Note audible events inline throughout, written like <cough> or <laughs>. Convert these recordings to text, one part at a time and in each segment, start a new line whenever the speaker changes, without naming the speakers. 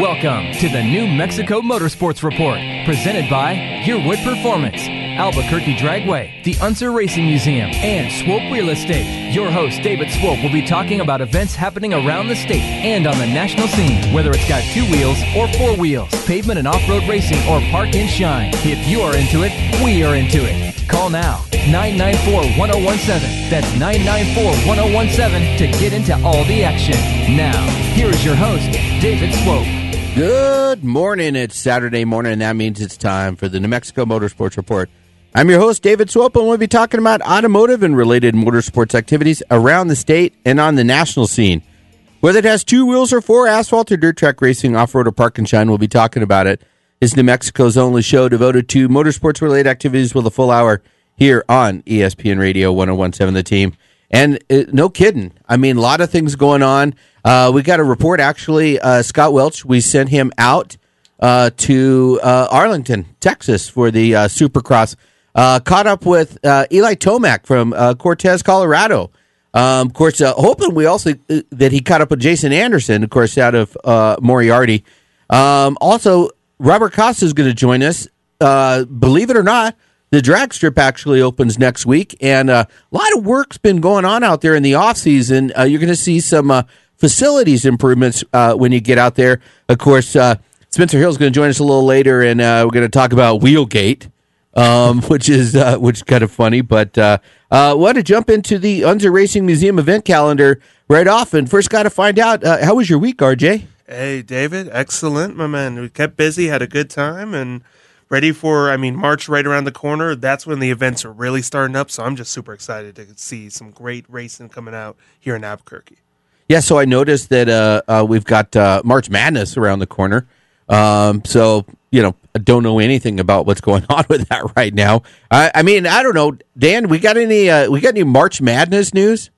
Welcome to the New Mexico Motorsports Report, presented by Yearwood Performance, Albuquerque Dragway, the Unser Racing Museum, and Swope Real Estate. Your host, David Swope, will be talking about events happening around the state and on the national scene, whether it's got two wheels or four wheels, pavement and off road racing, or park and shine. If you are into it, we are into it. Call now 994 1017. That's 994 1017 to get into all the action. Now, here is your host, David Swope.
Good morning. It's Saturday morning, and that means it's time for the New Mexico Motorsports Report. I'm your host, David Swope, and we'll be talking about automotive and related motorsports activities around the state and on the national scene. Whether it has two wheels or four, asphalt or dirt track racing, off road or park and shine, we'll be talking about it. It's New Mexico's only show devoted to motorsports related activities with a full hour here on ESPN Radio 1017 The Team. And uh, no kidding. I mean, a lot of things going on. Uh, we got a report, actually. Uh, Scott Welch, we sent him out uh, to uh, Arlington, Texas for the uh, Supercross. Caught up with Eli Tomac from Cortez, Colorado. Um, of course, hoping we also that he caught up with Jason Anderson, of course, out of Moriarty. Um, also, Robert Costa is going to join us. Believe it or not, the drag strip actually opens next week, and uh, a lot of work's been going on out there in the off season. Uh, you're going to see some uh, facilities improvements uh, when you get out there. Of course, uh, Spencer Hill's going to join us a little later, and we're going to talk about Wheelgate, um, <laughs> which is which is kind of funny. But uh, uh, want to jump into the Unser Racing Museum event calendar right off, and first got to find out how was your week, RJ?
Hey, David, excellent, my man. We kept busy, had a good time, and ready for, I mean, March right around the corner. That's when the events are really starting up. So I'm just super excited to see some great racing coming out here in Albuquerque.
Yeah, so I noticed that uh, uh, we've got uh, March Madness around the corner. Um, so you know, I don't know anything about what's going <laughs> on with that right now. I, I mean, I don't know, Dan. We got any? Uh, we got any March Madness news?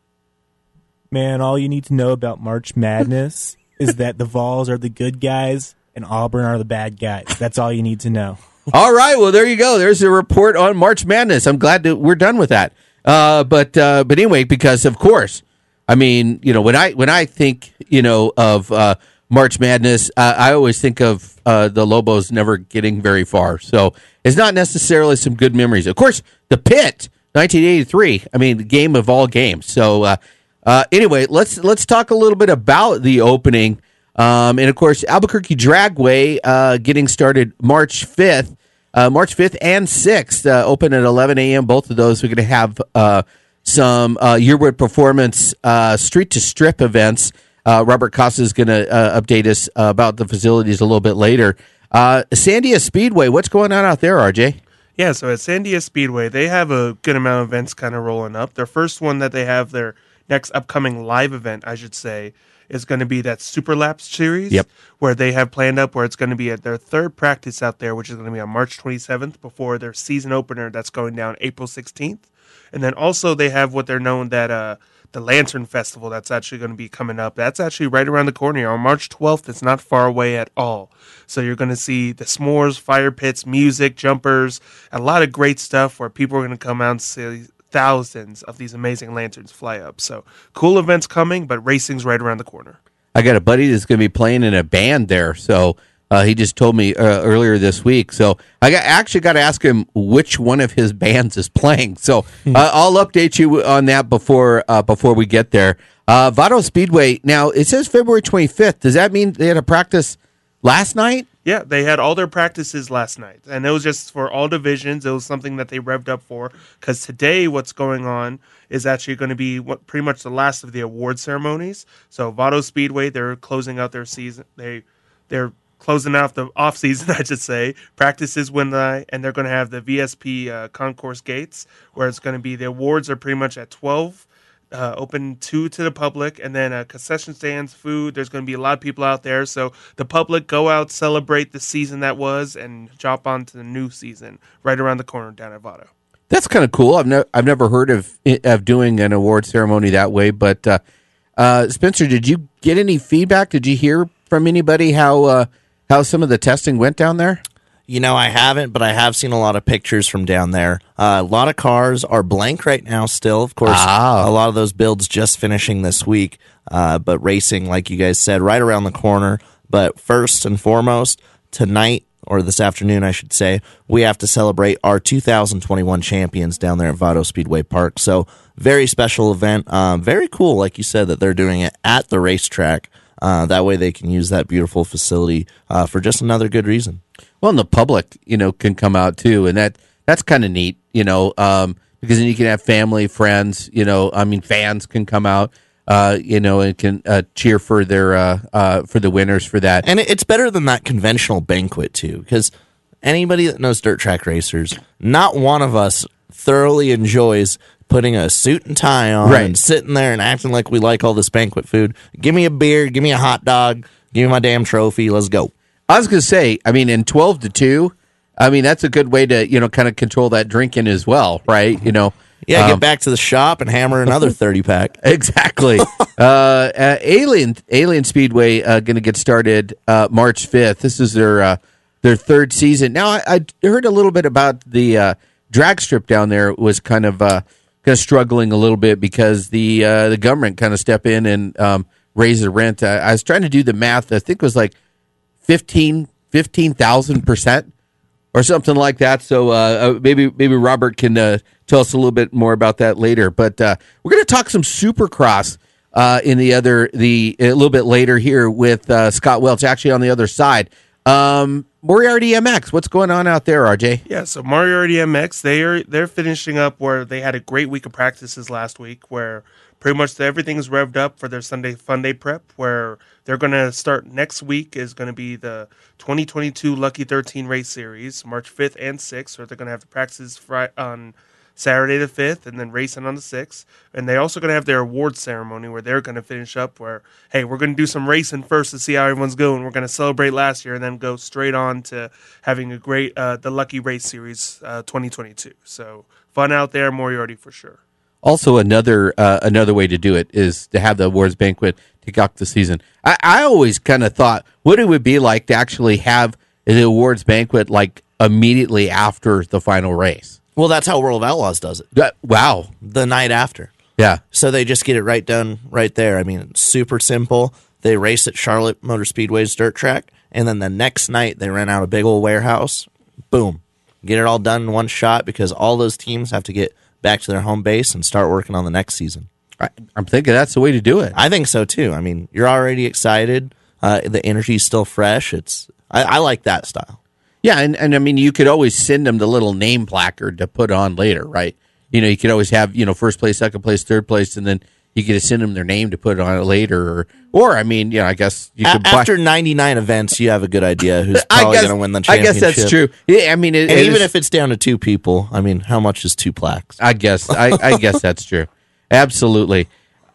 Man, all you need to know about March Madness <laughs> is that the Vols are the good guys and Auburn are the bad guys. That's all you need to know.
All right, well there you go. There's a report on March Madness. I'm glad that we're done with that. Uh, but uh, but anyway, because of course, I mean, you know, when I when I think you know of uh, March Madness, I always think of uh, the Lobos never getting very far. So it's not necessarily some good memories. Of course, the Pit, 1983. I mean, the game of all games. So uh, uh, anyway, let's let's talk a little bit about the opening. Um, and of course, Albuquerque Dragway uh, getting started March 5th. Uh, March 5th and 6th, uh, open at 11 a.m. Both of those, we're going to have uh, some uh, Yearwood Performance uh, street to strip events. Robert Costa is going to update us about the facilities a little bit later. Sandia Speedway, what's going on out there, RJ?
Yeah, so at Sandia Speedway, they have a good amount of events kind of rolling up. Their first one that they have, their next upcoming live event, I should say, is going to be that Super Laps series.
Yep.
Where they have planned up where it's going to be at their third practice out there, which is going to be on March 27th before their season opener that's going down April 16th. And then also they have what they're known that uh the Lantern Festival that's actually going to be coming up. That's actually right around the corner on March 12th. It's not far away at all. So you're going to see the s'mores, fire pits, music, jumpers, a lot of great stuff where people are going to come out and see thousands of these amazing lanterns fly up. So cool events coming, but racing's right around the corner.
I got a buddy that's going to be playing in a band there. So uh, he just told me uh, earlier this week. So I got, actually got to ask him which one of his <laughs> bands is playing. So <laughs> uh, I'll update you on that before uh, before we get there. Uh, Vado Speedway. Now it says February 25th. Does that mean they had a practice last night?
Yeah, they had all their practices last night, and it was just for all divisions. It was something that they revved up for because today, what's going on is actually going to be what pretty much the last of the award ceremonies. So, Vado Speedway, they're closing out their season. They they're closing out the off season, <laughs> I should say. Practices Wednesday, and they're going to have the VSP uh, concourse gates, where it's going to be the awards are pretty much at twelve. Uh, open two to the public, and then uh, concession stands, food. There's going to be a lot of people out there, so the public go out, celebrate the season that was, and jump on to the new season right around the corner down at Vado.
That's kind of cool. I've never I've never heard of of doing an award ceremony that way. But uh, uh, Spencer, did you get any feedback? Did you hear from anybody how uh, how some of the testing went down there?
You know, I haven't, but I have seen a lot of pictures from down there. Uh, a lot of cars are blank right now, still. Of course,
Ah.
a lot of those builds just finishing this week, uh, but racing, like you guys said, right around the corner. But first and foremost, tonight or this afternoon, I should say, we have to celebrate our 2021 champions down there at Vado Speedway Park. So, very special event. Um, very cool, like you said, that they're doing it at the racetrack. Uh, that way they can use that beautiful facility uh, for just another good reason.
Well, and the public, you know, can come out too, and that that's kind of neat, you know, um, because then you can have family, friends, you know, I mean, fans can come out, uh, you know, and can uh, cheer for their uh, uh, for the winners for that.
And it's better than that conventional banquet too, because anybody that knows dirt track racers, not one of us thoroughly enjoys putting a suit and tie on
Right.
and sitting there and acting like we like all this banquet food. Give me a beer, give me a hot dog, give me my damn trophy, let's go.
I was going to say, I mean, in twelve to two, I mean, that's a good way to you know kind of control that drinking as well, right? You know,
Yeah,
Um,
get back to the shop and hammer another <laughs> 30 pack.
Exactly. <laughs> uh, uh, Alien Alien Speedway uh, going to get started uh, March fifth. This is their uh, their third season. Now I, I heard a little bit about the uh, drag strip down there was kind of uh, kind of struggling a little bit because the uh, the government kind of step in and um, raise the rent. I, I was trying to do the math. I think it was like 15 percent or something like that. So uh, uh, maybe maybe Robert can uh, tell us a little bit more about that later. But uh, we're going to talk some Supercross uh, in the other the a little bit later here with uh, Scott Welch. Actually, on the other side, um, Moriarty MX. What's going on out there, RJ?
Yeah, so Moriarty MX, they are they're finishing up where they had a great week of practices last week, where pretty much everything's revved up for their Sunday Fun Day prep. Where they're going to start next week is going to be the 2022 Lucky 13 Race Series, March 5th and 6th. So they're going to have the practices Friday, on Saturday the 5th and then racing on the 6th. And they're also going to have their award ceremony where they're going to finish up where, hey, we're going to do some racing first to see how everyone's going. We're going to celebrate last year and then go straight on to having a great, uh, the Lucky Race Series uh, 2022. So fun out there, Moriarty for sure.
Also, another uh, another way to do it is to have the awards banquet to kick off the season. I, I always kind of thought what it would be like to actually have the awards banquet like immediately after the final race.
Well, that's how World of Outlaws does it.
That- wow.
The night after.
Yeah.
So they just get it right done right there. I mean, it's super simple. They race at Charlotte Motor Speedway's dirt track, and then the next night they rent out a big old warehouse. Boom. Get it all done in one shot because all those teams have to get back to their home base and start working on the next season.
I, I'm thinking that's the way to do it.
I think so too. I mean, you're already excited. Uh, the energy's still fresh. It's I, I like that style.
Yeah, and, and I mean, you could always send them the little name placard to put on later, right? You know, you could always have, you know, first place, second place, third place, and then you could send them their name to put on it later. Or, or I mean, you know, I guess you could buy-
after 99 events, you have a good idea who's <laughs> probably going to win the
I guess that's true. Yeah, I mean, it,
And
it
even
is-
if it's down to two people, I mean, how much is two plaques?
I guess I, I guess that's true. Absolutely.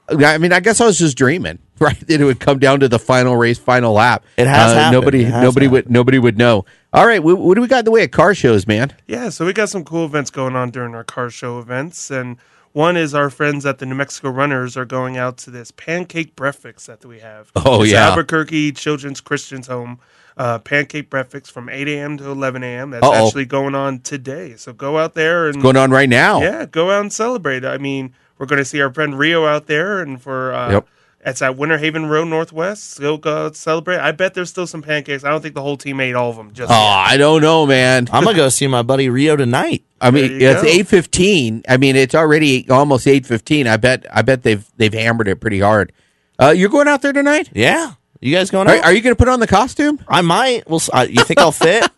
I mean, I guess I was just dreaming, <laughs> right? That it would come down to the final race, final lap. Uh,
It has happened.
Nobody,
has
nobody would, nobody would know. All right, what, what do we got in the way of car shows, man?
Yeah, so we got some cool events going on during our car show events, and one is our friends at the New Mexico Runners are going out to this pancake breakfast that we have.
Oh,
It's
yeah.
Albuquerque Children's Christian's Home uh, pancake breakfast from 8 a.m. to 11 a.m. That's
Uh-oh.
actually going on today. So go out there and
Going on right now.
yeah, go out and celebrate. I mean, we're going to see our friend Rio out there, and for uh,
Yep.
it's at Winter Haven Road Northwest. Go go out celebrate. I bet there's still some pancakes. I don't think the whole team ate all of them. Just
Oh,
yet.
I don't know, man.
I'm going to go see my buddy Rio tonight.
I mean, it's eight fifteen. I mean, it's already almost eight fifteen. I bet. I bet they've they've hammered it pretty hard. Uh, you're going out there tonight?
Yeah. You guys going
Are,
out?
are you going to put on the costume?
I might. Well, uh, you think I'll fit? <laughs>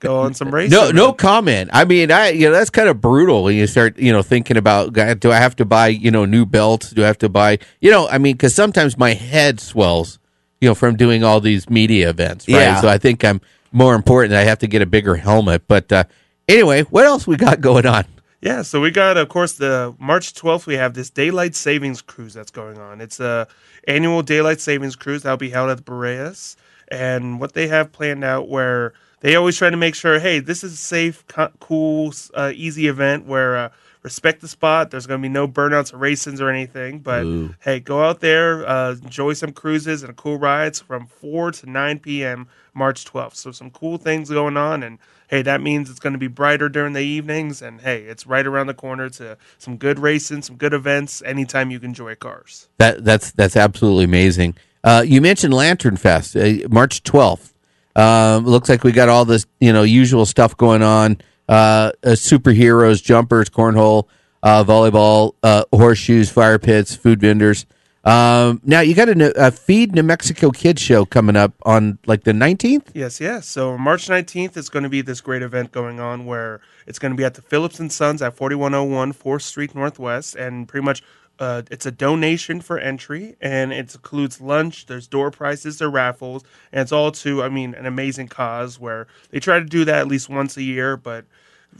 go on some racing.
No, no comment. I mean, I you know that's kind of brutal when you start you know thinking about do I have to buy you know new belts? Do I have to buy you know? I mean, because sometimes my head swells, you know, from doing all these media events. Right.
Yeah.
So I think I'm more important. I have to get a bigger helmet. But uh, anyway, what else we got going on?
Yeah, so we got, of course, the March 12th, we have this Daylight Savings Cruise that's going on. It's a annual Daylight Savings Cruise that'll be held at the Boreas. And what they have planned out where they always try to make sure, hey, this is a safe, co- cool, uh, easy event where uh, respect the spot. There's going to be no burnouts or racings or anything. But hey, go out there, uh, enjoy some cruises and cool rides from 4 to 9 p.m. March 12th. So some cool things going on. And hey, that means it's going to be brighter during the evenings. And hey, it's right around the corner to some good racing, some good events anytime you can enjoy cars.
That that's that's absolutely amazing. Uh, you mentioned Lantern Fest, uh, March 12th. Um, looks like we got all this, you know, usual stuff going on. Uh, uh, superheroes, jumpers, cornhole, uh, volleyball, uh, horseshoes, fire pits, food vendors. Um, now you got a, a Feed New Mexico Kids show coming up on like the 19th.
Yes, yes. So March 19th is going to be this great event going on where it's going to be at the Phillips and Sons at 4101 4th Street Northwest, and pretty much uh, it's a donation for entry, and it includes lunch. There's door prizes, there raffles, and it's all to, I mean, an amazing cause where they try to do that at least once a year, but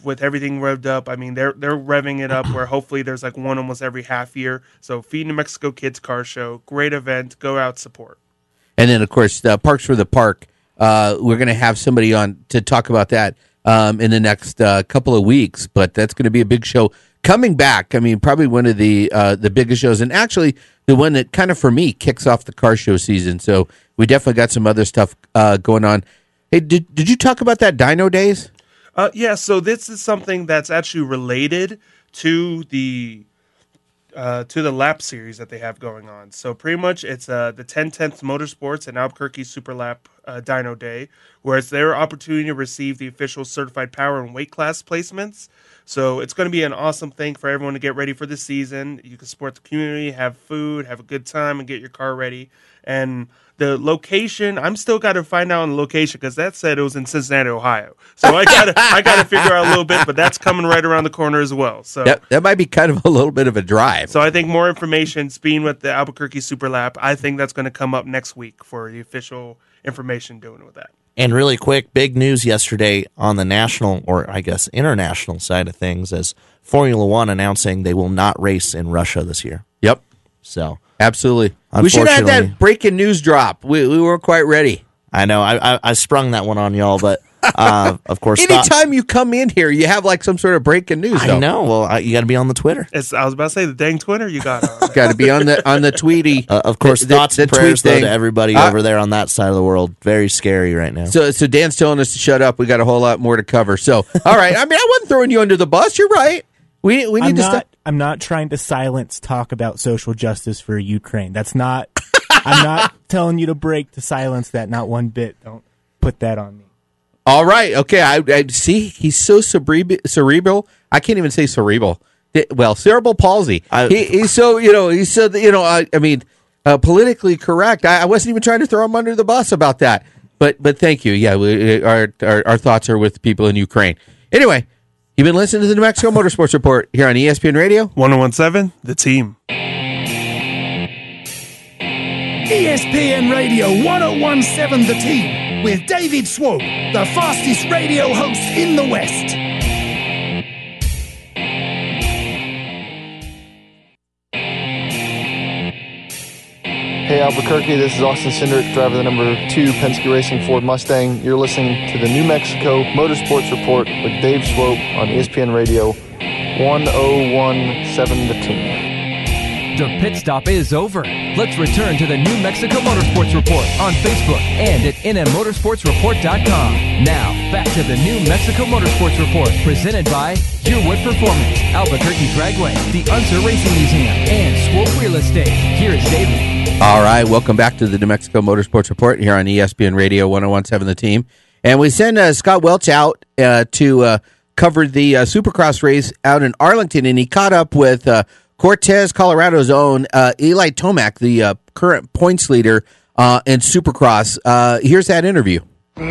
with everything revved up, I mean, they're they're revving it up where hopefully there's like one almost every half year. So Feed New Mexico Kids Car Show, great event. Go out support.
And then, of course, uh, Parks for the Park. Uh, we're going to have somebody on to talk about that um, in the next uh, couple of weeks. But that's going to be a big show coming back. I mean, probably one of the uh, the biggest shows, and actually the one that kind of for me kicks off the car show season. So we definitely got some other stuff uh, going on. Hey, did did you talk about that Dyno Days?
Uh, yeah, so this is something that's actually related to the uh, to the lap series that they have going on. So pretty much it's uh, the 1010th Motorsports and Albuquerque Super Lap uh, Dyno Day, where it's their opportunity to receive the official certified power and weight class placements. So it's going to be an awesome thing for everyone to get ready for the season. You can support the community, have food, have a good time, and get your car ready. And the location, I'm still got to find out on the location because that said it was in Cincinnati, Ohio. So I got to I got to figure out a little bit, but that's coming right around the corner as well. So
That that might be kind of a little bit of a drive.
so I think more information, being with the Albuquerque Super Lap, I think that's going to come up next week for the official information doing with that.
And really quick, big news yesterday on the national, or I guess international side of things, as Formula One announcing they will not race in Russia this year.
Yep,
So
absolutely. We should have that breaking news drop. We we weren't quite ready.
I know I, I, I sprung that one on y'all, but uh, of course, thought-
Anytime you come in here, you have like some sort of breaking news.
I know. Well, I, you got to be on the Twitter.
It's, I was about to say the dang Twitter you got. <laughs>
Got to be on the on the Tweety. <laughs>
Uh, of course,
The- the-
thoughts and
the
prayers though to everybody
Uh,
over there on that side of the world. Very scary right now.
So, so Dan's telling us to shut up. We got a whole lot more to cover. So, all right. I mean, I wasn't throwing you under the bus. You're right. We we need
I'm
to
not.
stop.
I'm not trying to silence talk about social justice for Ukraine. That's not. I'm not <laughs> telling you to break to silence that. Not one bit. Don't put that on me.
All right. Okay. I, I see. He's so cerebral. Cerebral. I can't even say cerebral. Well, cerebral palsy.
I-
he, he's so you know. He's so you know. I, I mean, uh, politically correct. I, I wasn't even trying to throw him under the bus about that. But but thank you. Yeah. We, our, our our thoughts are with people in Ukraine. Anyway, you've been listening to the New Mexico Motorsports Report here on ESPN Radio.
1017, the team.
ESPN Radio 1017 The Team with David Swope, the fastest radio host in the West.
Hey Albuquerque, this is Austin Cindric, driver of the number two Penske Racing Ford Mustang. You're listening to the New Mexico Motorsports Report with Dave Swope on ESPN Radio 1017 The Team.
The pit stop is over. Let's return to the New Mexico Motorsports Report on Facebook and at nmmotorsportsreport.com. Now, back to the New Mexico Motorsports Report, presented by Yearwood Performance, Albuquerque Dragway, the Unser Racing Museum, and Swope Real Estate. Here is David.
All right, welcome back to the New Mexico Motorsports Report here on ESPN Radio 1017 The Team. And we send uh, Scott Welch out uh, to uh, cover the uh, Supercross race out in Arlington, and he caught up with uh, Cortez, Colorado's own uh, Eli Tomac, the uh, current points leader uh, in Supercross. Uh, here's that interview.
All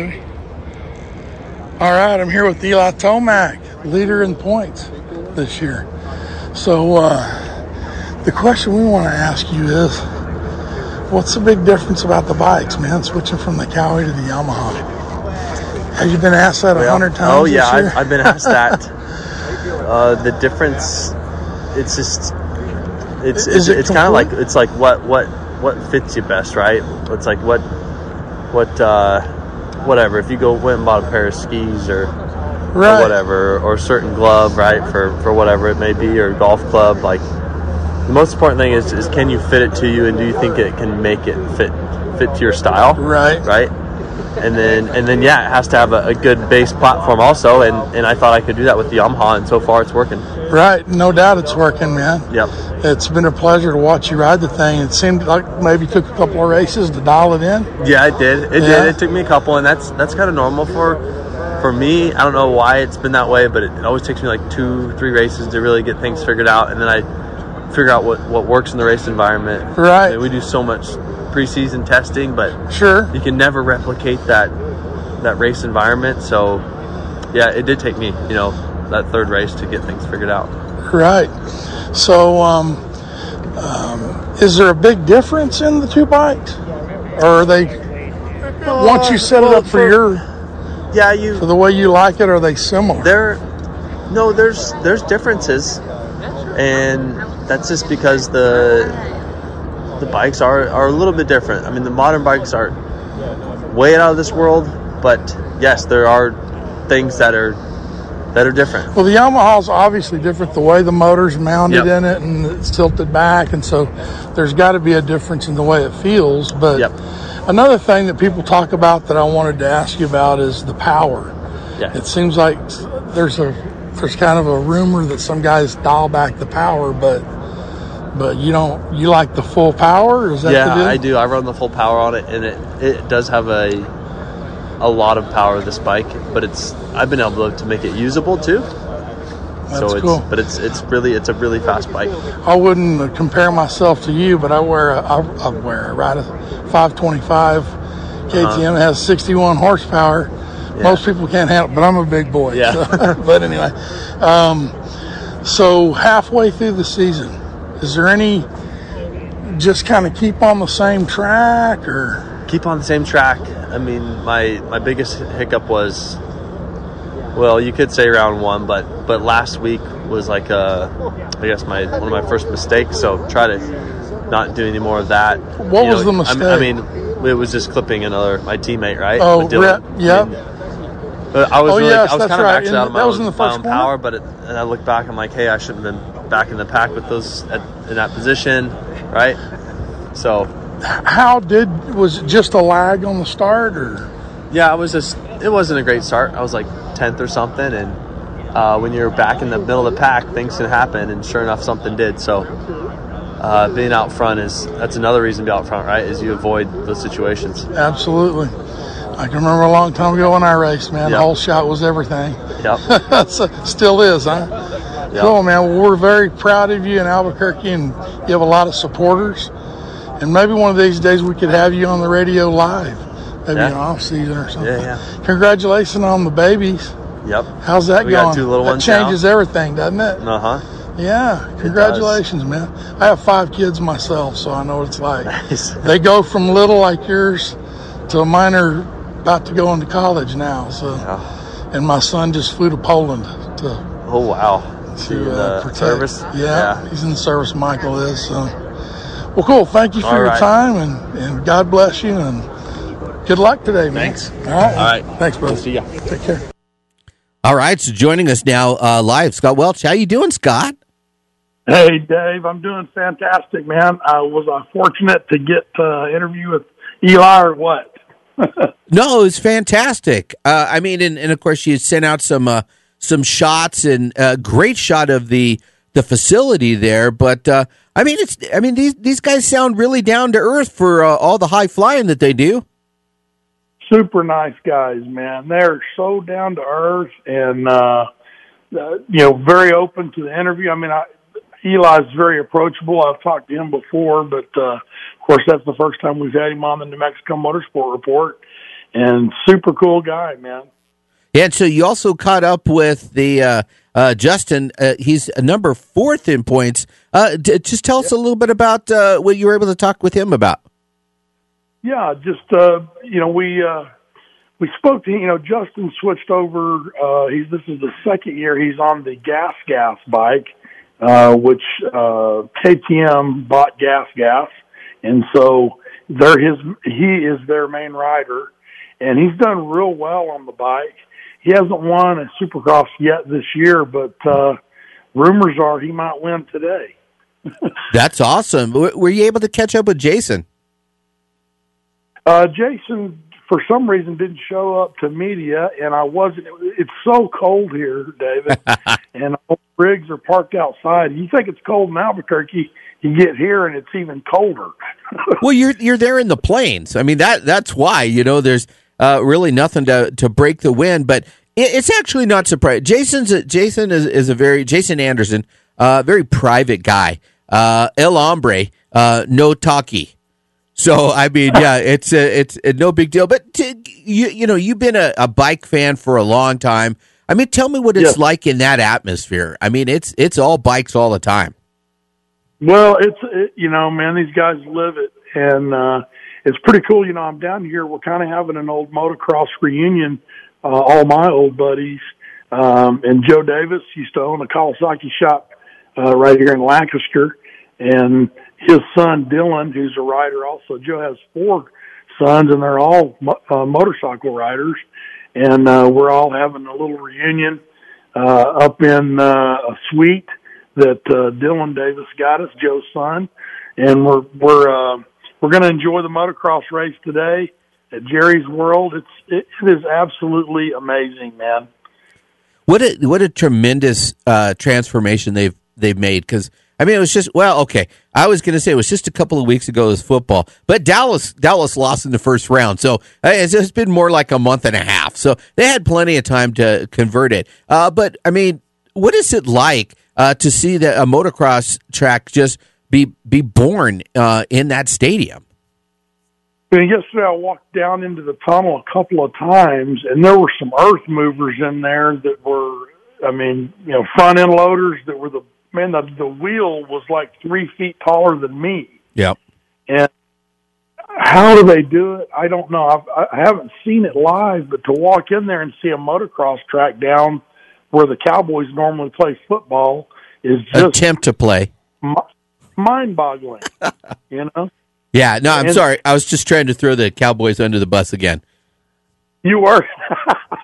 right, I'm here with Eli Tomac, leader in points this year. So, uh, the question we want to ask you is what's the big difference about the bikes, man, switching from the Kawi to the Yamaha? Have you been asked that a hundred times?
Oh yeah,
this year?
I've, I've been asked that. <laughs> uh, the difference, it's just, it's
Is
it's,
it
it's kind of like it's like what what what fits you best, right? It's like what what uh, whatever. If you go went and bought a pair of skis or
right.
or whatever, or a certain glove, right, for for whatever it may be, or golf club, like. The most important thing is, is can you fit it to you, and do you think it can make it fit fit to your style?
Right.
Right. and then and then yeah, it has to have a, a good base platform also. And, and I thought I could do that with the Yamaha, and so far it's working.
Right, no doubt it's working, man.
Yep.
It's been a pleasure to watch you ride the thing. It seemed like maybe took a couple of races to dial it in.
Yeah, it did. It
Yeah.
did. It took me a couple, and that's that's kind of normal for for me. I don't know why it's been that way, but it, always takes me like two, three races to really get things figured out, and then I figure out what what works in the race environment.
Right.
I mean, we do so much preseason testing, but
Sure.
you can never replicate that that race environment. So, yeah, it did take me, you know, that third race to get things figured out.
Right. So, um, um, is there a big difference in the two bikes, or are they? Once you set it up for your,
yeah, you
for the way you like it, are they similar?
There, no, there's there's differences, and that's just because the the bikes are are a little bit different. I mean, the modern bikes are way out of this world, but yes, there are things that are that are different.
Well, the Yamaha's obviously different. The way the motor's mounted
Yep.
in it and it's tilted back, and so there's got to be a difference in the way it feels. But another thing that people talk about that I wanted to ask you about is the power.
Yeah.
It seems like there's a there's kind of a rumor that some guys dial back the power, but but you don't. You like the full power? Is that
yeah? I do. I run the full power on it, and it it does have a a lot of power. This bike, but it's I've been able to make it usable too.
That's
so it's
cool.
but it's it's really it's a really fast bike.
I wouldn't compare myself to you, but I wear a, I, I wear a ride a 525 KTM.
Uh-huh.
It has 61 horsepower. Most people can't handle it, but I'm a big boy.
Yeah.
so- <laughs> but anyway, um, so halfway through the season, is there any just kind of keep on the same track or?
keep on the same track. I mean, my my biggest hiccup was, well, you could say round one, but but last week was like uh, I guess my one of my first mistakes. So try to not do any more of that.
What
You
was the
I mean-
mistake?
I mean, it was just clipping another my teammate, right?
Oh,
Dylan.
yep.
I mean, I was
Oh,
really,
yes,
I was
that's
kind of
right.
maxed
And
out on my
that was
own,
in the
my
first
own power, but it, and I look back, I'm like, hey, I should have been back in the pack with those at, in that position, right? So
How did was it just a lag on the start or?
Yeah, it was just it wasn't a great start. I was like tenth or something, and uh, when you're back in the middle of the pack, things can happen, and sure enough, something did. So uh, being out front is that's another reason to be out front, right? Is you avoid those situations.
Absolutely. I can remember a long time ago when I raced, man. The whole shot was everything.
Yep. <laughs>
So- Still is, huh?
Yep.
Cool, man. Well, we're very proud of you in Albuquerque, and you have a lot of supporters. And maybe one of these days we could have you on the radio live, maybe
Yeah.
in off season or something.
Yeah,
Congratulations on the babies.
Yep.
How's that
We
going?
got two little
that
ones
changes everything, doesn't it?
Uh huh.
Yeah. Congratulations, man. I have five kids myself, so I know what it's like.
Nice. <laughs>
they go from little like yours to mine are about to go into college now. So, yeah. and my son just flew to Poland to
Oh wow.
to uh,
the
protect.
service?
Yeah,
Yeah.
he's in the service. Michael is. So, well, cool. Thank you for
All
your
right.
time, and and God bless you, and good luck today, man.
Thanks.
All right.
All right.
Thanks, brother.
See ya.
Take care.
All right, so joining us now uh, live, Scott Welch. How you doing, Scott?
Hey, Dave, I'm doing fantastic, man. I was uh, fortunate to get uh, interview with Eli or what? <laughs>
No, it was fantastic. Uh, I mean, and, and of course, you sent out some uh, some shots and uh, great shot of the the facility there. But uh, I mean, it's I mean these these guys sound really down to earth for uh, all the high flying that they do.
Super nice guys, man. They're so down to earth and uh, uh, you know very open to the interview. I mean, I, Eli's very approachable. I've talked to him before, but uh, of course that's the first time we've had him on the New Mexico Motorsport Report. And super cool guy, man.
Yeah, and so you also caught up with the uh, uh, Justin. Uh, he's number fourth in points. Uh, d- just tell us a little bit about uh, what you were able to talk with him about.
Yeah, just uh, you know, we uh, we spoke to you know Justin switched over. He's this is the second year he's on the gas gas bike, which KTM bought GasGas, and so they're his. He is their main rider, and he's done real well on the bike. He hasn't won a Supercross yet this year, but uh, rumors are he might win today. <laughs>
That's awesome. Were you able to catch up with Jason?
Uh, Jason for some reason didn't show up to media, and I wasn't. It's so cold here, David, <laughs> and all the rigs are parked outside. You think it's cold in Albuquerque? You get here and it's even colder.
well, you're you're there in the plains. I mean that that's why you know there's uh, really nothing to to break the wind, but it, it's actually not surprising. Jason's a, Jason is, is a very Jason Anderson, uh, very private guy. Uh, El hombre, uh, no talkie. So I mean, <laughs> yeah, it's a, it's a, no big deal. But to, you you know, you've been a, a, bike fan for a long time. I mean, tell me what it's yes. like in that atmosphere. I mean, it's it's all bikes all the time.
Well, it's it, you know, man, these guys live it, and uh, it's pretty cool. You know, I'm down here. We're kind of having an old motocross reunion. Uh, all my old buddies, um, and Joe Davis used to own a Kawasaki shop uh, right here in Lancaster, and his son Dylan, who's a rider also. Joe has four sons, and they're all uh, motorcycle riders, and uh, we're all having a little reunion uh, up in uh, a suite that uh, Dylan Davis got us, Joe's son, and we're we're uh, we're going to enjoy the motocross race today at Jerry's World. It's it, it is absolutely amazing, man.
What a what a tremendous uh, transformation they've they've made because I mean, it was just well, okay. I was going to say it was just a couple of weeks ago. Was football, but Dallas Dallas lost in the first round, so uh, it's just been more like a month and a half. So they had plenty of time to convert it. Uh, but I mean, what is it like uh, to see that a motocross track just be be born uh, in that stadium?
Mean, yesterday I walked down into the tunnel a couple of times, and there were some earth movers in there that were, I mean, you know, front end loaders that were the man, the, the wheel was like three feet taller than me.
Yep.
And how do they do it? I don't know. I've, I haven't seen it live, but to walk in there and see a motocross track down where the Cowboys normally play football is just
attempt to play
mind-boggling. <laughs> you know.
Yeah. No, I'm and, sorry. I was just trying to throw the Cowboys under the bus again.
You were.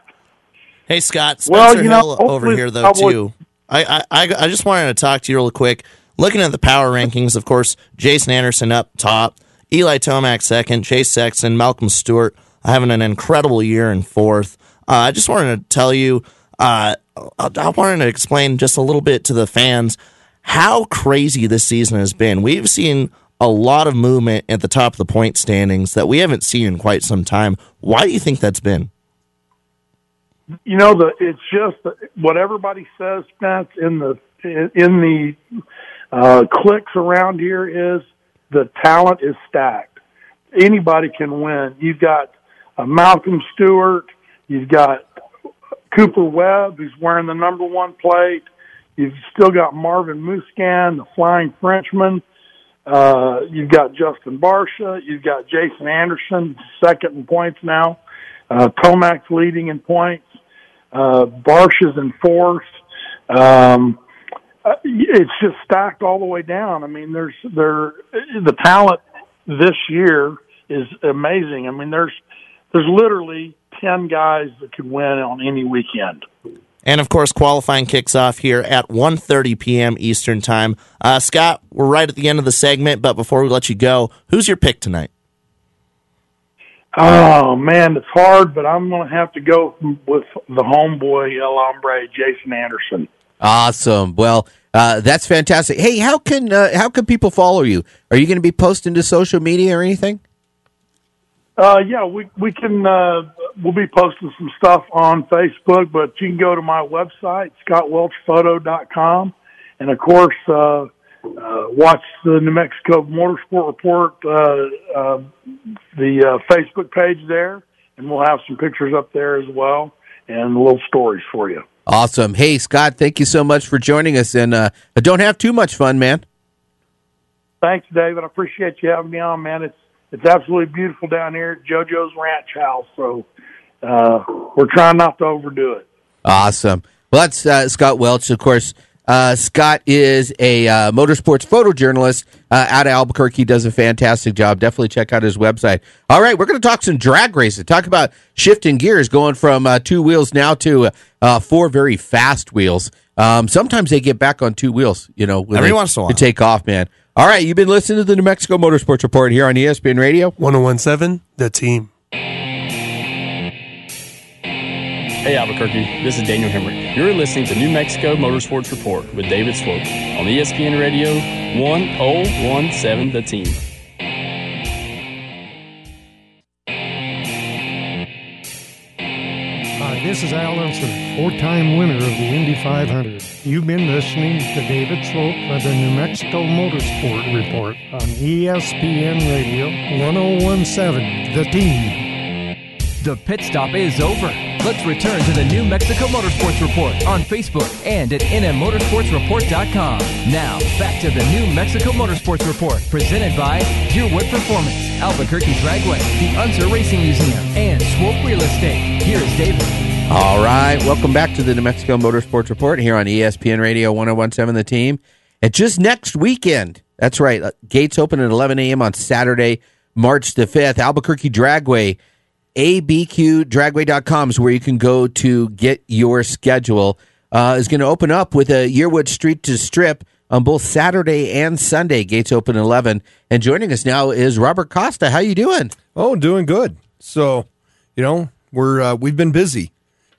<laughs>
hey, Scott. Spencer well, you know, Hill over here though Cowboys, too. I, I, I just wanted to talk to you real quick. Looking at the power rankings, of course, Jason Anderson up top, Eli Tomac second, Chase Sexton, Malcolm Stewart having an incredible year in fourth. Uh, I just wanted to tell you, uh, I wanted to explain just a little bit to the fans how crazy this season has been. We've seen a lot of movement at the top of the point standings that we haven't seen in quite some time. Why do you think that's been?
you know the it's just what everybody says Spence in the in the uh, clicks around here is the talent is stacked. Anybody can win. You've got uh, Malcolm Stewart. You've got Cooper Webb, who's wearing the number one plate. You've still got Marvin Musquin, the Flying Frenchman. Uh, you've got Justin Barcia. You've got Jason Anderson, second in points now. Uh, Tomac's leading in points uh, Barcia's in fourth. Um, uh, it's just stacked all the way down. I mean, there's there the talent this year is amazing. I mean, there's there's literally ten guys that could win on any weekend.
And of course, qualifying kicks off here at 1.30 p.m. Eastern Time. Uh, Scott, we're right at the end of the segment, but before we let you go, who's your pick tonight?
Oh man, it's hard, but I'm going to have to go with the homeboy El Hombre, Jason Anderson.
Awesome. Well, uh, that's fantastic. Hey, how can uh, how can people follow you? Are you going to be posting to social media or anything?
Uh, yeah, we we can. Uh, we'll be posting some stuff on Facebook, but you can go to my website, scottwelchphoto.com, and of course. Uh, uh, watch the New Mexico Motorsport Report, uh, uh, the uh, Facebook page there, and we'll have some pictures up there as well and little stories for you.
Awesome. Hey, Scott, thank you so much for joining us, and uh, don't have too much fun, man.
Thanks, David. I appreciate you having me on, man. It's it's absolutely beautiful down here at JoJo's Ranch House, so uh, we're trying not to overdo it.
Awesome. Well, that's uh, Scott Welch, of course. Uh, Scott is a uh, motorsports photojournalist uh, out of Albuquerque. He does a fantastic job. Definitely check out his website. All right, we're going to talk some drag racing. Talk about shifting gears, going from uh, two wheels now to uh, four very fast wheels. Um, sometimes they get back on two wheels. You know,
every they, once in a while
to take off, man. All right, you've been listening to the New Mexico Motorsports Report here on ESPN Radio.
1017, the team.
Hey, Albuquerque, this is Daniel Hemric. You're listening to New Mexico Motorsports Report with David Swope on ESPN Radio 1017, the team.
This is Al Unser, four-time winner of the Indy 500. You've been listening to David Swope for the New Mexico Motorsport Report on ESPN Radio 1017, The Team.
The pit stop is over. Let's return to the New Mexico Motorsports Report on Facebook and at nmmotorsportsreport.com. Now, back to the New Mexico Motorsports Report, presented by Yearwood Performance, Albuquerque Dragway, the Unser Racing Museum, and Swope Real Estate. Here's David.
All right, welcome back to the New Mexico Motorsports Report here on ESPN Radio 1017 The Team. And just next weekend, that's right, uh, gates open at 11 a.m. on Saturday, March the 5th. Albuquerque Dragway, abqdragway.com is where you can go to get your schedule. Uh, is going to open up with a Yearwood Street to Strip on both Saturday and Sunday. Gates open at 11. And joining us now is Robert Costa. How you doing?
Oh, doing good. So, you know, we're uh, we've been busy.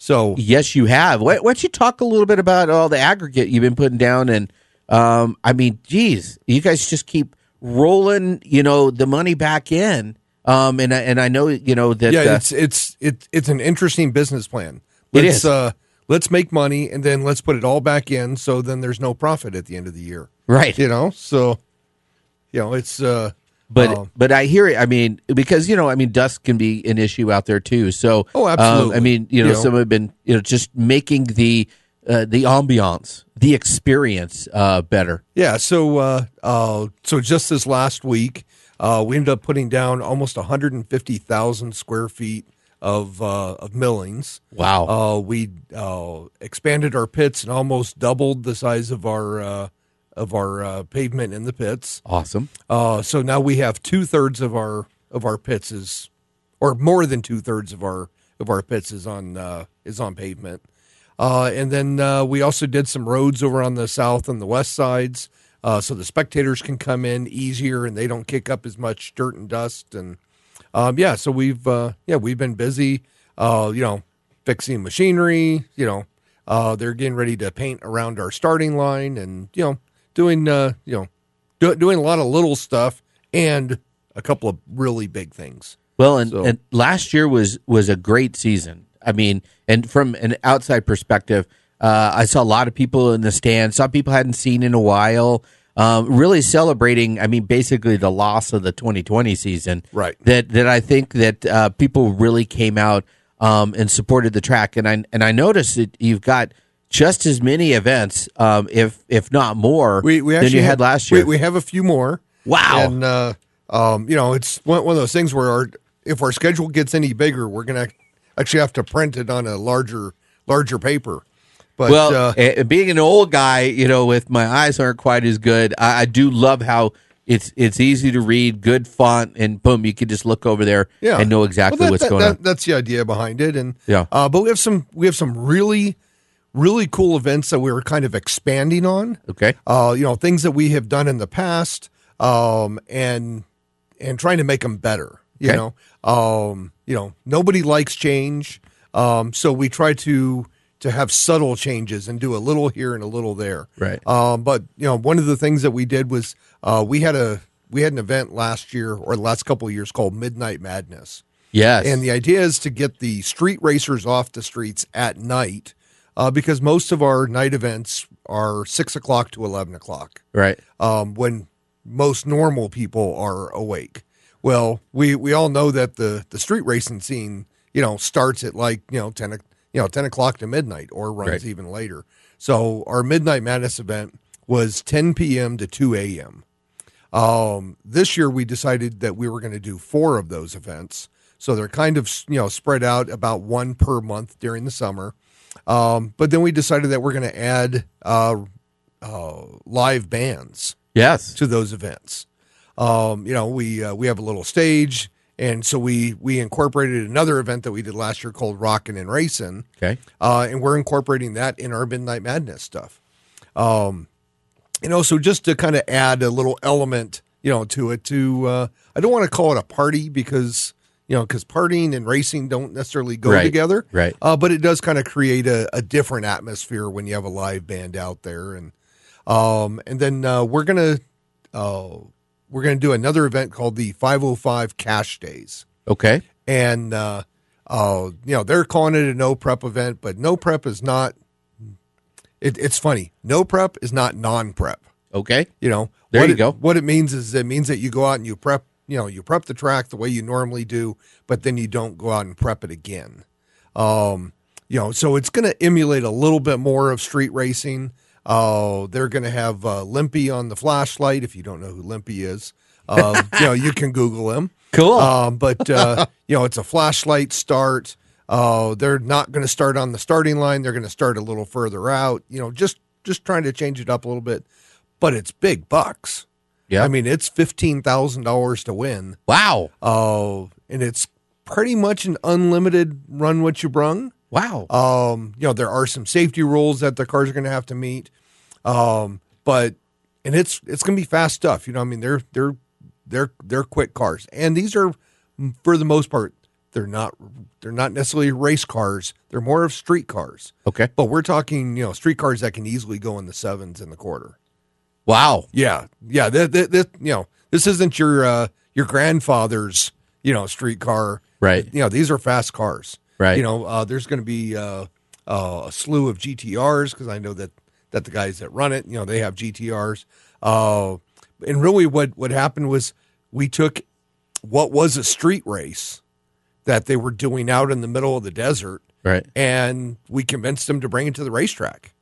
So
yes, you have. Why, why don't you talk a little bit about all the aggregate you've been putting down? And um, I mean, geez, you guys just keep rolling, you know, the money back in. Um, and I, and I know, you know that.
yeah,
uh,
it's it's it, it's an interesting business plan.
It
Let's,
is.
Uh, let's make money and then let's put it all back in. So then there's no profit at the end of the year,
Right.
You know, so you know it's. Uh,
but
um,
but I hear it. I mean, because you know, I mean, dust can be an issue out there too. So
Oh,
um,
absolutely.
I mean, you know,
You know.
some have been you know just making the uh, the ambiance, the experience uh, better.
Yeah, so uh, uh, so just this last week, uh, we ended up putting down almost 150,000 square feet of uh, of millings.
Wow.
Uh, we uh, expanded our pits and almost doubled the size of our uh, of our uh, pavement in the pits.
Awesome.
Uh, so now we have two thirds of our of our pits is, or more than two thirds of our of our pits is on uh, is on pavement. Uh, and then uh, we also did some roads over on the south and the west sides, uh, so the spectators can come in easier and they don't kick up as much dirt and dust. And um, yeah, so we've uh, yeah we've been busy, uh, you know, fixing machinery. You know, uh, they're getting ready to paint around our starting line, and you know, doing uh, you know, do, doing a lot of little stuff and a couple of really big things.
Well, and,
So-
and last year was was a great season. I mean, and from an outside perspective, uh, I saw a lot of people in the stands. Some people hadn't seen in a while. Um, really celebrating. I mean, basically the loss of the 2020 season.
Right.
That that I think that uh, people really came out um, and supported the track. And I and I noticed that you've got just as many events, um, if if not more,
we, we
than you had
have-
last year.
We, we have a few more.
Wow.
And uh, um, you know, it's one, one of those things where our, if our schedule gets any bigger, we're gonna actually have to print it on a larger larger paper. But
well,
uh,
being an old guy, you know, with my eyes aren't quite as good. I, I do love how it's it's easy to read, good font, and boom, you can just look over there
yeah,
and know exactly
Well, that-
what's
that-
going
that-
on.
That's the idea behind it, and
Yeah.
Uh, but we have some we have some really really cool events that we were kind of expanding on.
Okay.
Uh, you know, things that we have done in the past, um, and and trying to make them better. You
Okay.
know, um, you know, nobody likes change, um, so we try to to have subtle changes and do a little here and a little there.
Right.
Um, but you know, one of the things that we did was uh, we had a we had an event last year or the last couple of years called Midnight Madness.
Yes.
And the idea is to get the street racers off the streets at night, uh, because most of our night events are six o'clock to eleven o'clock
right.
um, when most normal people are awake. Well, we, we all know that the, the street racing scene, you know, starts at like you know ten you know ten o'clock to midnight or runs
Right.
even later. So our Midnight Madness event was ten p.m. to two a.m. Um, this year we decided that we were going to do four of those events. So they're kind of you know spread out about one per month during the summer. Um, but then we decided that we're going to add uh, uh, live bands
Yes.
to those events. Um, you know, we uh, we have a little stage, and so we we incorporated another event that we did last year called Rockin' and Racing.
Okay.
Uh, and we're incorporating that in our Midnight Madness stuff. Um, you know, so just to kind of add a little element, you know, to it. To uh, I don't want to call it a party because you know, because partying and racing don't necessarily go
Right,
together.
right.
Uh, but it does kind of create a, a different atmosphere when you have a live band out there, and um, and then uh, we're gonna uh, we're gonna do another event called the 505 Cash Days,
Okay.
and uh, uh, you know they're calling it a no prep event, but no prep is not. It, it's funny. No prep is not non prep.
Okay.
You know,
There
what
you
it-
go.
What it means is it means that you go out and you prep, you know, you prep the track the way you normally do, but then you don't go out and prep it again. Um, you know, so it's going to emulate a little bit more of street racing. Uh, they're going to have uh, Limpy on the flashlight. If you don't know who Limpy is, uh, <laughs> you know, you can Google him.
Cool.
Um, but uh, <laughs> you know, it's a flashlight start. Uh, they're not going to start on the starting line. They're going to start a little further out. You know, just just trying to change it up a little bit. But it's big bucks.
Yeah.
I mean, it's fifteen thousand dollars to win.
Wow.
Oh, and it's pretty much an unlimited run what you brung.
Wow.
Um, you know, there are some safety rules that the cars are going to have to meet. Um, but and it's it's going to be fast stuff. You know, I mean, they're they're they're they're quick cars, and these are for the most part they're not they're not necessarily race cars. They're more of street cars.
Okay.
But we're talking, you know, street cars that can easily go in the sevens in the quarter.
Wow.
Yeah, yeah. That, that, that, you know, this isn't your uh, your grandfather's you know street car,
Right.
You know, these are fast cars,
Right.
You know, uh, there's going to be uh, uh, a slew of GTRs because I know that that the guys that run it, you know, they have GTRs. Uh, and really, what what happened was we took what was a street race that they were doing out in the middle of the desert,
Right.
and we convinced them to bring it to the racetrack.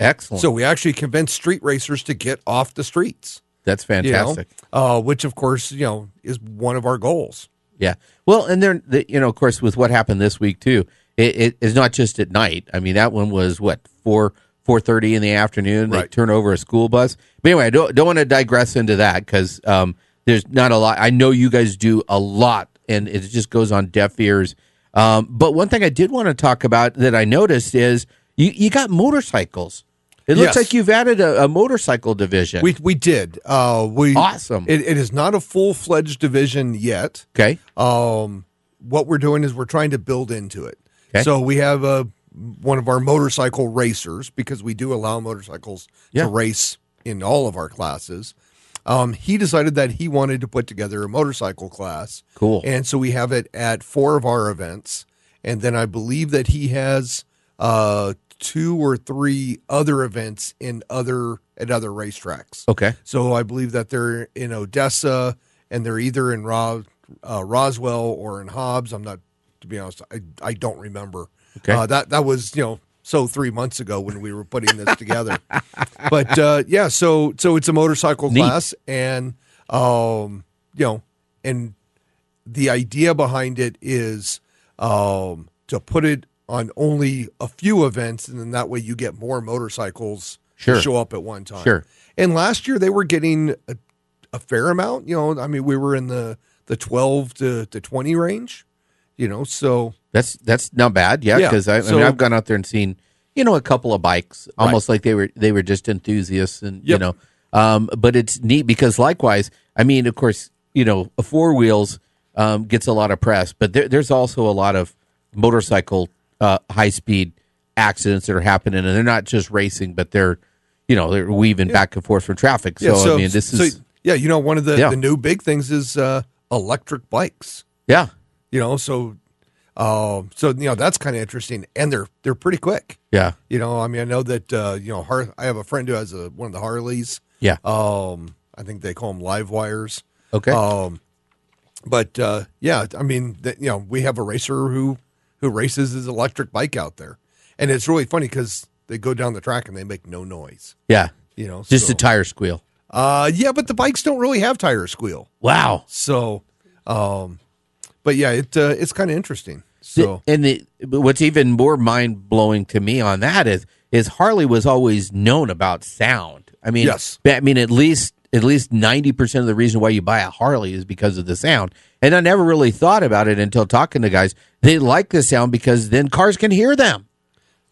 Excellent.
So we actually convinced street racers to get off the streets.
That's
you know,
fantastic.
uh, which of course you know is one of our goals.
Yeah. Well, and then the, you know, of course, with what happened this week too, it, it is not just at night. I mean, that one was what four four thirty in the afternoon. They
Right.
turn over a school bus. But anyway, I don't don't want to digress into that because um, there's not a lot. I know you guys do a lot, and it just goes on deaf ears. Um, but one thing I did want to talk about that I noticed is you you got motorcycles. It looks
Yes.
like you've added a, a motorcycle division.
We we did. Uh, we
Awesome.
It, it is not a full fledged division yet.
okay.
Um, what we're doing is we're trying to build into it.
Okay.
So we have a one of our motorcycle racers because we do allow motorcycles
Yeah.
to race in all of our classes. Um, he decided that he wanted to put together a motorcycle class.
Cool.
And so we have it at four of our events. And then I believe that he has uh, two or three other events in other at other racetracks.
Okay.
So I believe that they're in Odessa and they're either in uh, Roswell or in Hobbs. I'm not, to be honest, I, I don't remember.
Okay.
Uh, that that was you know so three months ago when we were putting this together. <laughs> But uh, yeah, so so it's a motorcycle
Neat.
class, and um, you know, and the idea behind it is um, to put it on only a few events, and then that way you get more motorcycles
Sure.
to show up at one time.
Sure.
And last year they were getting a, a fair amount. You know, I mean, we were in the the twelve to, to twenty range. You know, so
That's that's not bad, yeah.
Yeah,
Because I, I
so-
mean, I've gone out there and seen, you know, a couple of bikes, almost like they were they were just enthusiasts, and you know, um, but it's neat because likewise, I mean, of course, you know, a four wheels um, gets a lot of press, but there, there's also a lot of motorcycle uh, high speed accidents that are happening, and they're not just racing, but they're, you know, they're weaving back and forth from traffic. So,
yeah,
I mean, this
so,
is
yeah. You know, one of the
Yeah.
the new big things is uh, electric bikes.
yeah,
You know, so um, so you know that's kind of interesting, and they're they're pretty quick.
yeah,
You know, I mean, I know that uh, you know, Har- I have a friend who has a one of the Harleys.
yeah.
Um, I think they call them LiveWires.
Okay.
Um, but uh, yeah, I mean, that you know, we have a racer who who races his electric bike out there, and it's really funny because they go down the track and they make no noise.
yeah.
You know,
Just
so,
a tire squeal.
uh, yeah, but the bikes don't really have tire squeal.
Wow.
So, um, but yeah, it uh, it's kind of interesting. So
and the what's even more mind blowing to me on that is is Harley was always known about sound. I mean,
Yes.
I mean at least at least ninety percent of the reason why you buy a Harley is because of the sound. And I never really thought about it until talking to guys. They like the sound because then cars can hear them.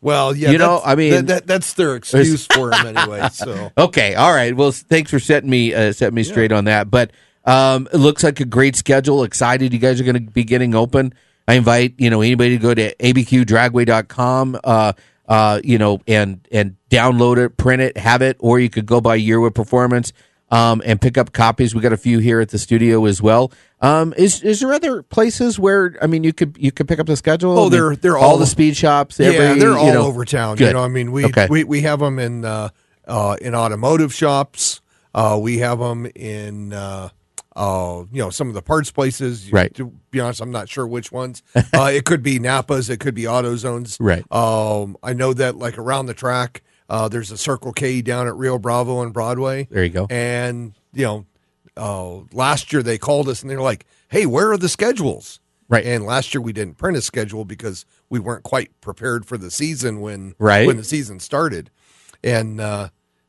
well, yeah,
You know, I mean-
that, that, that's their excuse <laughs> for them anyway. So
Okay, all right. Well, thanks for setting me uh, setting me straight on that. But Um, it looks like a great schedule. Excited you guys are going to be getting open. I invite you know anybody to go to abqdragway.com. Uh, uh, you know, and and download it, print it, have it, or you could go by Yearwood Performance um, and pick up copies. We got a few here at the studio as well. Um, is is there other places where I mean you could you could pick up the schedule?
Oh,
I mean,
they're they're
all,
all
the speed shops.
yeah, they're
you
all
know-
over town.
Good.
You know, I mean, we
Okay.
we we have them in uh, uh, in automotive shops. Uh, we have them in uh, uh, you know some of the parts places.
Right.
To be honest, I'm not sure which ones. uh, it could be Napa's. It could be AutoZones. <laughs>
Right.
Um, I know that like around the track, uh, there's a Circle K down at Rio Bravo and Broadway.
There you go.
And you know, uh, last year they called us and they're like, "Hey, where are the schedules?"
Right.
And last year we didn't print a schedule because we weren't quite prepared for the season when
Right.
when the season started. And uh,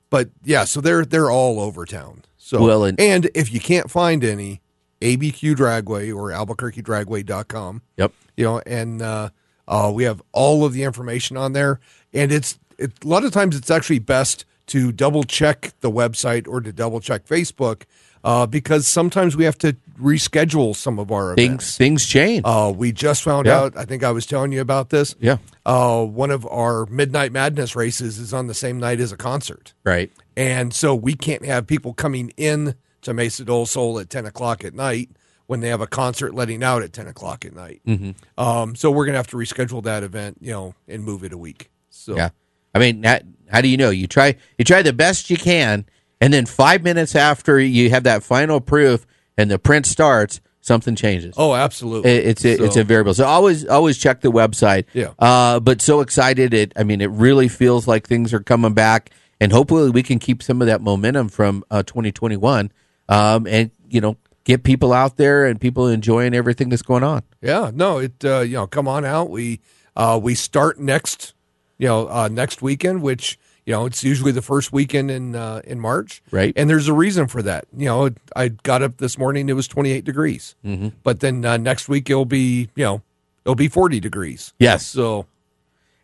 but yeah, so they're they're all over town. So
Well, and-
and if you can't find any, ABQ Dragway or AlbuquerqueDragway.com.
Yep.
You know, and uh, uh, we have all of the information on there. And it's it, a lot of times it's actually best to double check the website or to double check Facebook uh, because sometimes we have to reschedule some of our events.
Things things change.
Uh, we just found
Yeah.
out. I think I was telling you about this.
Yeah.
Uh, one of our Midnight Madness races is on the same night as a concert,
right.
and so we can't have people coming in to Mesa del Sol at ten o'clock at night when they have a concert letting out at ten o'clock at night.
Mhm.
Um, so we're gonna have to reschedule that event, you know, and move it a week. So
Yeah. I mean, that, how do you know? You try you try the best you can, and then five minutes after you have that final proof and the print starts, something changes.
Oh, absolutely.
It- it's a, it's
So-
a variable. So always always check the website.
Yeah.
Uh, but so excited! It I mean, it really feels like things are coming back, and hopefully we can keep some of that momentum from uh, 2021, um, and you know get people out there and people enjoying everything that's going on.
Yeah, no, it uh, you know, come on out. We uh, we start next, you know, uh, next weekend, which you know it's usually the first weekend in uh, in March,
Right.
And there's a reason for that. You know, I got up this morning; it was 28 degrees,
Mhm.
but then uh, next week it'll be you know it'll be 40 degrees.
Yes.
So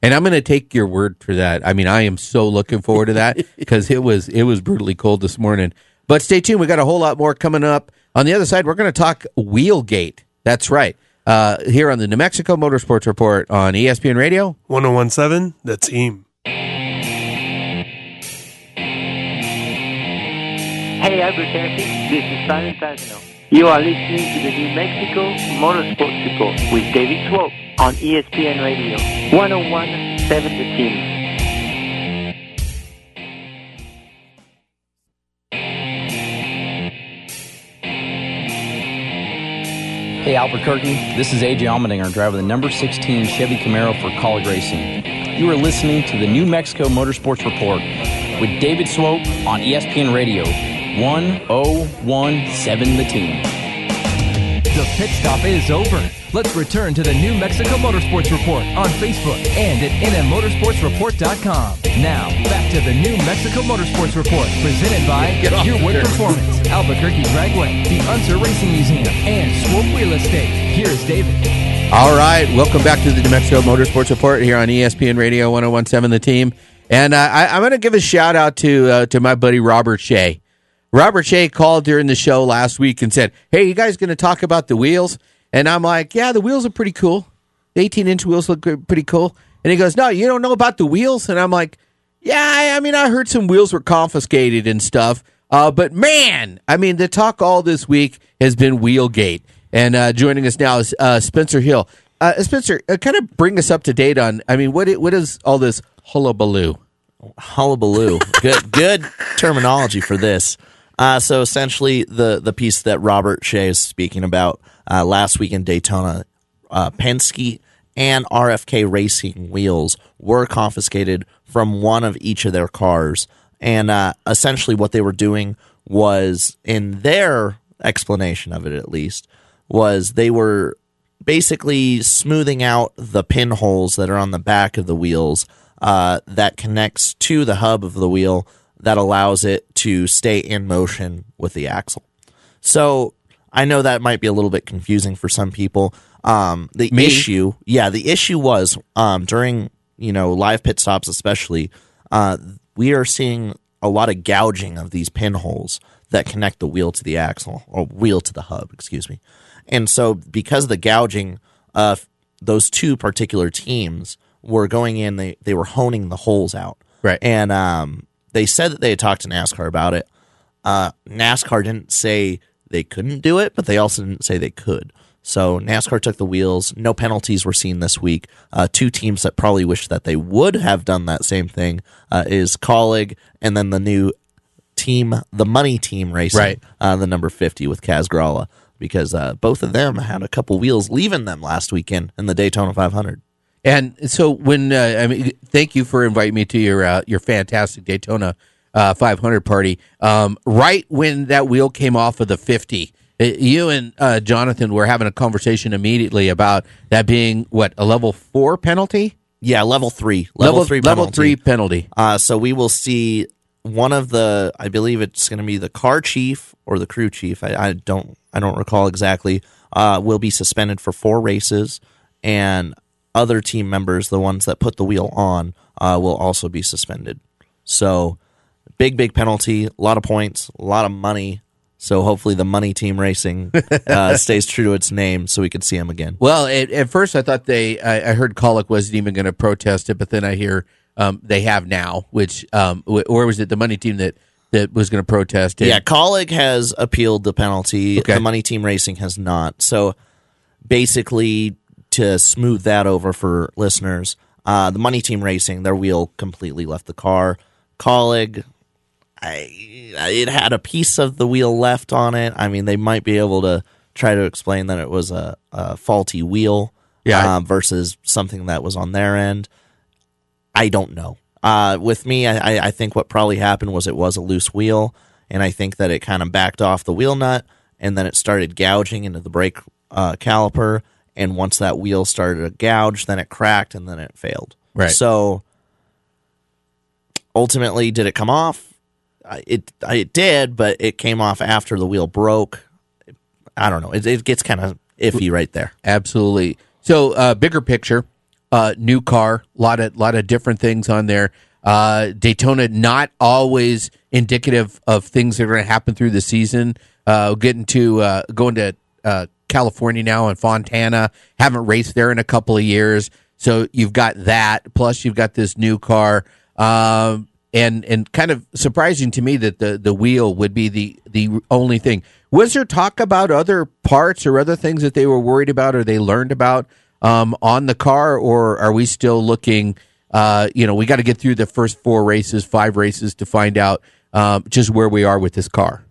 And I'm going to take your word for that. I mean, I am so looking forward to that <laughs> because it was it was brutally cold this morning. But stay tuned. We got a whole lot more coming up. On the other side, we're going to talk Wheelgate. That's right. Uh, here on the New Mexico Motorsports Report on ESPN Radio.
1017, the team.
Hey Albuquerque, this is Simon Fasino. You are listening to the New Mexico Motorsports Report with David Swope on ESPN Radio 1017 The Team.
Hey Albuquerque, this is AJ Allmendinger, driver of the number 16 Chevy Camaro for Kaulig Racing. You are listening to the New Mexico Motorsports Report with David Swope on ESPN Radio 1017 The Team.
The pit stop is over. Let's return to the New Mexico Motorsports Report on Facebook and at nmmotorsportsreport.com. Now, back to the New Mexico Motorsports Report, presented by
Get
Your Wood. Performance, Albuquerque Dragway, the Unser Racing Museum, and Swope Real Estate. Here's David.
All right. Welcome back to the New Mexico Motorsports Report here on ESPN Radio 1017 The Team. And uh, I, I'm going to give a shout out to uh, to my buddy Robert Shea. Robert Shea called during the show last week and said, Hey, you guys going to talk about the wheels? And I'm like, Yeah, the wheels are pretty cool. The 18 inch wheels look pretty cool. And he goes, No, you don't know about the wheels? And I'm like, Yeah, I, mean, I heard some wheels were confiscated and stuff. Uh, but man, I mean, the talk all this week has been Wheelgate. And uh, joining us now is uh, Spencer Hill. Uh, Spencer, uh, kind of bring us up to date on, I mean, what what is all this hullabaloo?
hullabaloo. good, good terminology for this. Uh, so essentially, the the piece that Robert Shea is speaking about uh, last week in Daytona, uh, Penske and RFK Racing wheels were confiscated from one of each of their cars, and uh, essentially what they were doing was, in their explanation of it at least, was they were basically smoothing out the pinholes that are on the back of the wheels uh, that connects to the hub of the wheel that allows it to stay in motion with the axle. So I know that might be a little bit confusing for some people. Um, the
Me?
issue, yeah, the issue was um, during you know live pit stops, especially, uh, we are seeing a lot of gouging of these pinholes that connect the wheel to the axle or wheel to the hub, excuse me. And so, because of the gouging, uh, those two particular teams were going in, they, they were honing the holes out.
Right.
And um, they said that they had talked to NASCAR about it. Uh, NASCAR didn't say they couldn't do it, but they also didn't say they could. So NASCAR took the wheels. No penalties were seen this week. Uh, two teams that probably wish that they would have done that same thing uh, is Kaulig and then the new team, the money team racing,
Right.
uh, the number 50 with Kaz Grala, because uh, both of them had a couple wheels leaving them last weekend in the Daytona 500.
And so when uh, I mean, thank you for inviting me to your uh, your fantastic Daytona uh, 500 party. Um, right when that wheel came off of the 50, uh, you and uh, Jonathan were having a conversation immediately about that being what a level four penalty.
Yeah, level three, level,
Level-
three,
level three penalty.
Uh, so we will see one of the, I believe it's going to be the car chief or the crew chief. I, I don't, I don't recall exactly. Uh, will be suspended for four races, and other team members, the ones that put the wheel on, uh, will also be suspended. So big, big penalty, a lot of points, a lot of money. So hopefully the money team racing <laughs> uh, stays true to its name, so we could see him again.
Well, at, at first I thought they, I, I heard Kaulig wasn't even going to protest it, but then I hear um, they have now, which, um, or was it the money team that, that was going to protest it?
Yeah, Kaulig has appealed the penalty.
Okay.
The Money Team Racing has not. So basically, to smooth that over for listeners, uh, the Money Team Racing, their wheel completely left the car. Kaulig, I, it had a piece of the wheel left on it. I mean, they might be able to try to explain that it was a, a faulty wheel
Yeah.
uh, versus something that was on their end. I don't know. Uh, with me, I, I- I think what probably happened was it was a loose wheel, and I think that it kind of backed off the wheel nut, and then it started gouging into the brake uh, caliper. And once that wheel started to gouge, then it cracked, and then it failed.
Right.
So ultimately, did it come off? It it did, but it came off after the wheel broke. I don't know. It, it gets kind of iffy right there.
Absolutely. So, uh, bigger picture, uh, new car, lot of lot of different things on there. Uh, Daytona not always indicative of things that are going to happen through the season. Uh, getting to uh, going to uh, California now and Fontana. Haven't raced there in a couple of years, so you've got that. Plus, you've got this new car. Um, and and kind of surprising to me that the the wheel would be the the only thing. Was there talk about other parts or other things that they were worried about or they learned about um, on the car, or are we still looking? Uh, you know, we got to get through the first four races, five races to find out um, just where we are with this car.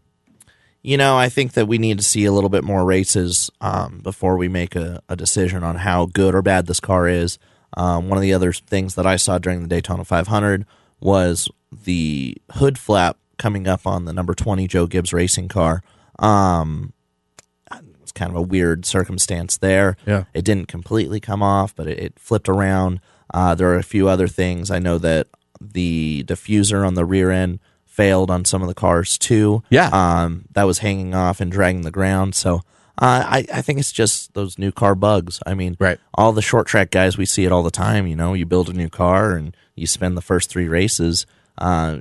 You know, I think that we need to see a little bit more races um, before we make a, a decision on how good or bad this car is. Um, one of the other things that I saw during the Daytona 500 was the hood flap coming up on the number 20 Joe Gibbs racing car. Um, it's kind of a weird circumstance there.
Yeah.
It didn't completely come off, but it, it flipped around. Uh, there are a few other things. I know that the diffuser on the rear end failed on some of the cars too.
Yeah.
Um, that was hanging off and dragging the ground. So uh, I, I think it's just those new car bugs. I mean,
right.
all the short track guys, we see it all the time. You know, you build a new car and you spend the first three races uh,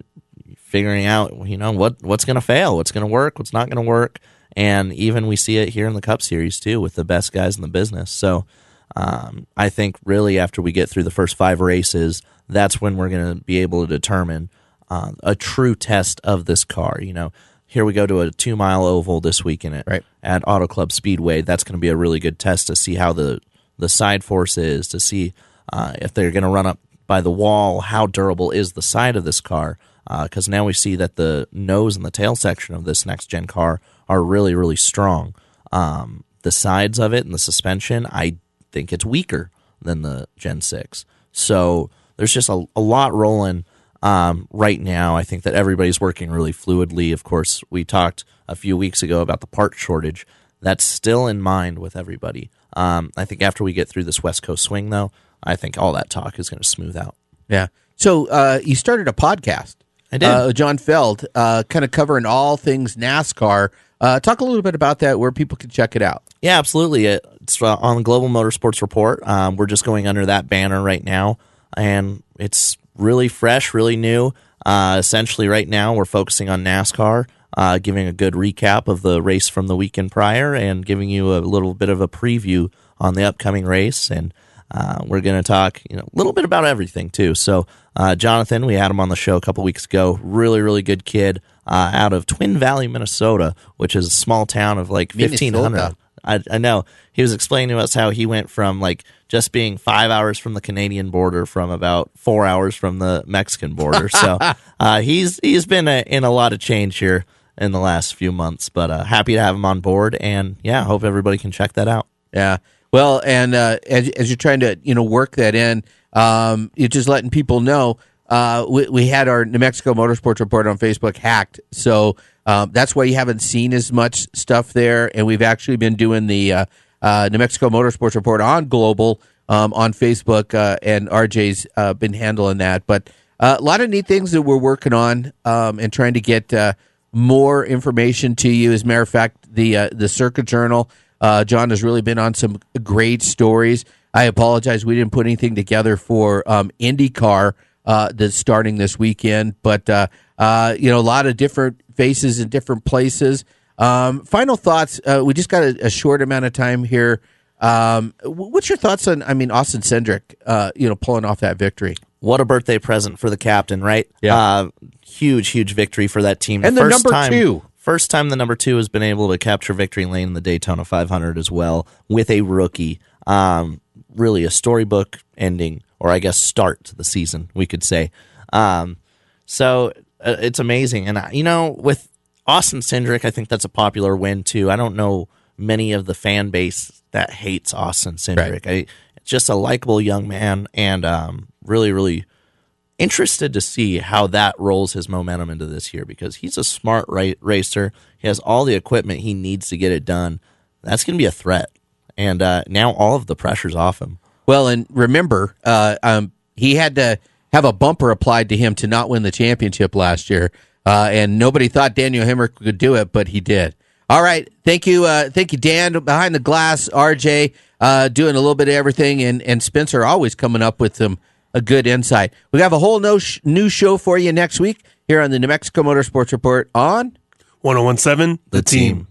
figuring out, you know, what what's going to fail, what's going to work, what's not going to work. And even we see it here in the Cup Series too with the best guys in the business. So um, I think really after we get through the first five races, that's when we're going to be able to determine uh, a true test of this car. You know, here we go to a two mile oval this weekend at,
Right.
at Auto Club Speedway. That's going to be a really good test to see how the, the side force is, to see uh, if they're going to run up by the wall, how durable is the side of this car. Because now we see that the nose and the tail section of this next gen car are really, really strong. Um, the sides of it and the suspension, I think it's weaker than the Gen 6. So there's just a, a lot rolling um, right now. I think that everybody's working really fluidly. Of course, we talked a few weeks ago about the part shortage. That's still in mind with everybody. Um, I think after we get through this West Coast swing, though, I think all that talk is going to smooth out.
Yeah. So uh, you started a podcast.
I did.
Uh, John Feld, uh, kind of covering all things NASCAR. Uh, talk a little bit about that, where people can check it out.
Yeah, absolutely. It's uh, on the Global Motorsports Report. Um, we're just going under that banner right now, and it's really fresh, really new. Uh, essentially, right now we're focusing on NASCAR. uh, giving a good recap of the race from the weekend prior and giving you a little bit of a preview on the upcoming race. And uh, we're going to talk you know, a little bit about everything too. So, uh, Jonathan, we had him on the show a couple weeks ago. Really, really good kid uh, out of Twin Valley, Minnesota, which is a small town of like 1,500.
Minnesota.
I, I know. He was explaining to us how he went from like just being five hours from the Canadian border from about four hours from the Mexican border. so <laughs> uh, he's he's been a, in a lot of change here in the last few months, but uh, happy to have him on board. And yeah, I hope everybody can check that out.
Yeah. Well, and uh, as, as you're trying to you know work that in, um, you're just letting people know. Uh, we, we had our New Mexico Motorsports report on Facebook hacked, so um, that's why you haven't seen as much stuff there. And we've actually been doing the uh, uh, New Mexico Motorsports report on Global um, on Facebook, uh, and RJ's been handling that. But a lot of neat things that we're working on um, and trying to get more information to you. As a matter of fact, the the Circuit Journal, John has really been on some great stories. I apologize, we didn't put anything together for um, IndyCar uh, that's starting this weekend, but uh, uh, you know, a lot of different faces in different places. Um, final thoughts. Uh, we just got a, a short amount of time here. Um, what's your thoughts on? I mean, Austin Cindric, uh, you know, pulling off that victory.
What a birthday present for the captain, right?
Yeah.
Uh, huge, huge victory for that team.
And the
first
number
time,
two.
First time the number two has been able to capture victory lane in the Daytona 500 as well with a rookie. Um, really a storybook ending, or I guess start the season, we could say. Um, so uh, it's amazing. And, uh, you know, with Austin Cindric, I think that's a popular win too. I don't know many of the fan base that hates Austin Cindric. I, it's just a likable young man and um, really, really interested to see how that rolls his momentum into this year because he's a smart ra- racer. He has all the equipment he needs to get it done. That's going to be a threat. And uh, now all of the pressure's off him.
Well, and remember, uh, um, he had to have a bumper applied to him to not win the championship last year, uh, and nobody thought Daniel Hemric could do it, but he did. All right, thank you, uh, thank you, Dan behind the glass, RJ, uh, doing a little bit of everything, and and Spencer always coming up with some a good insight. We have a whole no sh- new show for you next week here on the New Mexico Motorsports Report on
1017 The, team.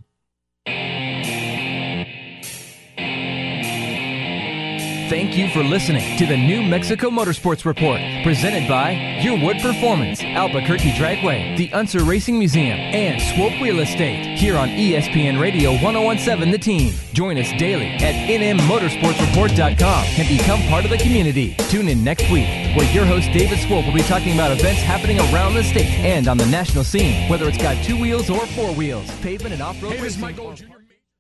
Thank you for listening to the New Mexico Motorsports Report, presented by Yearwood Performance, Albuquerque Dragway, the Unser Racing Museum, and Swope Real Estate, here on ESPN Radio 1017 The Team. Join us daily at nmmotorsportsreport.com and become part of the community. Tune in next week, where your host David Swope will be talking about events happening around the state and on the national scene, whether it's got two wheels or four wheels, pavement and off-road
Hey,
racing.
Mike Gold Jr.